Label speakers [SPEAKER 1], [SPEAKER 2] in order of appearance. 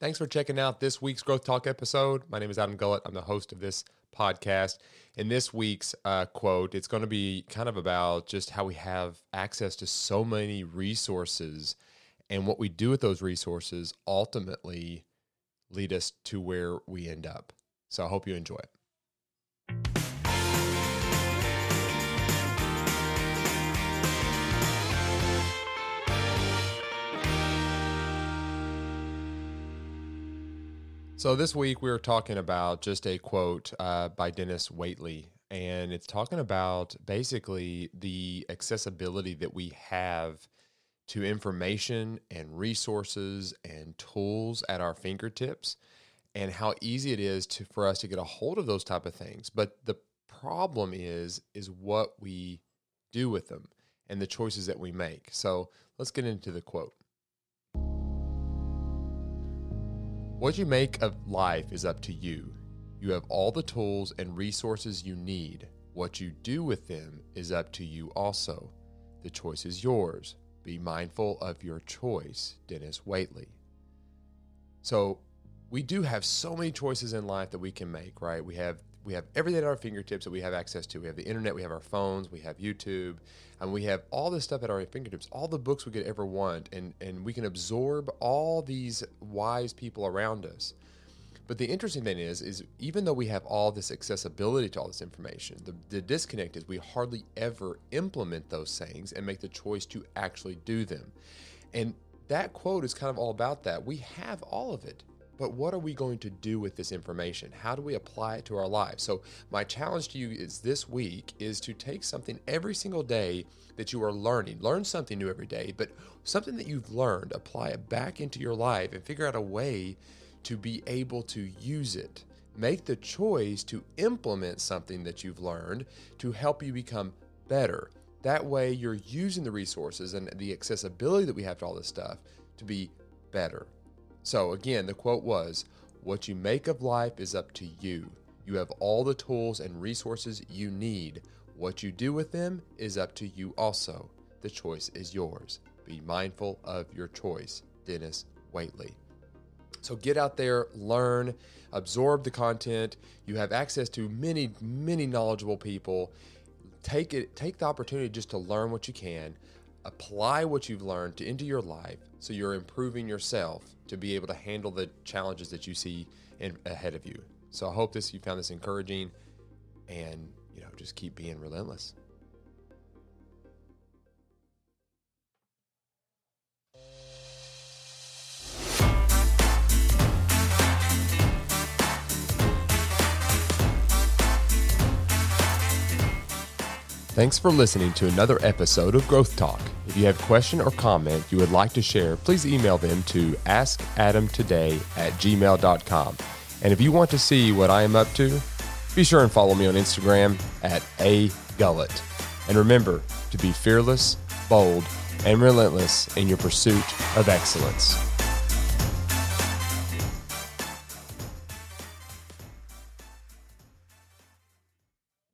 [SPEAKER 1] Thanks for checking out this week's Growth Talk episode. My name is Adam Gullett. I'm the host of this podcast. In this week's uh, quote, it's going to be kind of about just how we have access to so many resources and what we do with those resources ultimately lead us to where we end up. So I hope you enjoy it. So this week we were talking about just a quote uh, by Denis Waitley, and it's talking about basically the accessibility that we have to information and resources and tools at our fingertips, and how easy it is to for us to get a hold of those type of things. But the problem is is what we do with them and the choices that we make. So let's get into the quote. What you make of life is up to you. You have all the tools and resources you need. What you do with them is up to you also. The choice is yours. Be mindful of your choice, Denis Waitley. So, we do have so many choices in life that we can make, right? We have we have everything at our fingertips that we have access to. We have the internet, we have our phones, we have YouTube, and we have all this stuff at our fingertips, all the books we could ever want, and, and we can absorb all these wise people around us. But the interesting thing is, is even though we have all this accessibility to all this information, the, the disconnect is we hardly ever implement those things and make the choice to actually do them. And that quote is kind of all about that. We have all of it. But what are we going to do with this information? How do we apply it to our lives? So, my challenge to you is this week is to take something every single day that you are learning. Learn something new every day, but something that you've learned, apply it back into your life and figure out a way to be able to use it. Make the choice to implement something that you've learned to help you become better. That way, you're using the resources and the accessibility that we have to all this stuff to be better. So, again, the quote was What you make of life is up to you. You have all the tools and resources you need. What you do with them is up to you also. The choice is yours. Be mindful of your choice. Denis Waitley. So get out there, learn, absorb the content. You have access to many, many knowledgeable people. Take it, take the opportunity just to learn what you can apply what you've learned to, into your life so you're improving yourself to be able to handle the challenges that you see in, ahead of you. So I hope this you found this encouraging and you know just keep being relentless. Thanks for listening to another episode of Growth Talk. If you have a question or comment you would like to share, please email them to askadamtoday at gmail.com. And if you want to see what I am up to, be sure and follow me on Instagram at agullet. And remember to be fearless, bold, and relentless in your pursuit of excellence.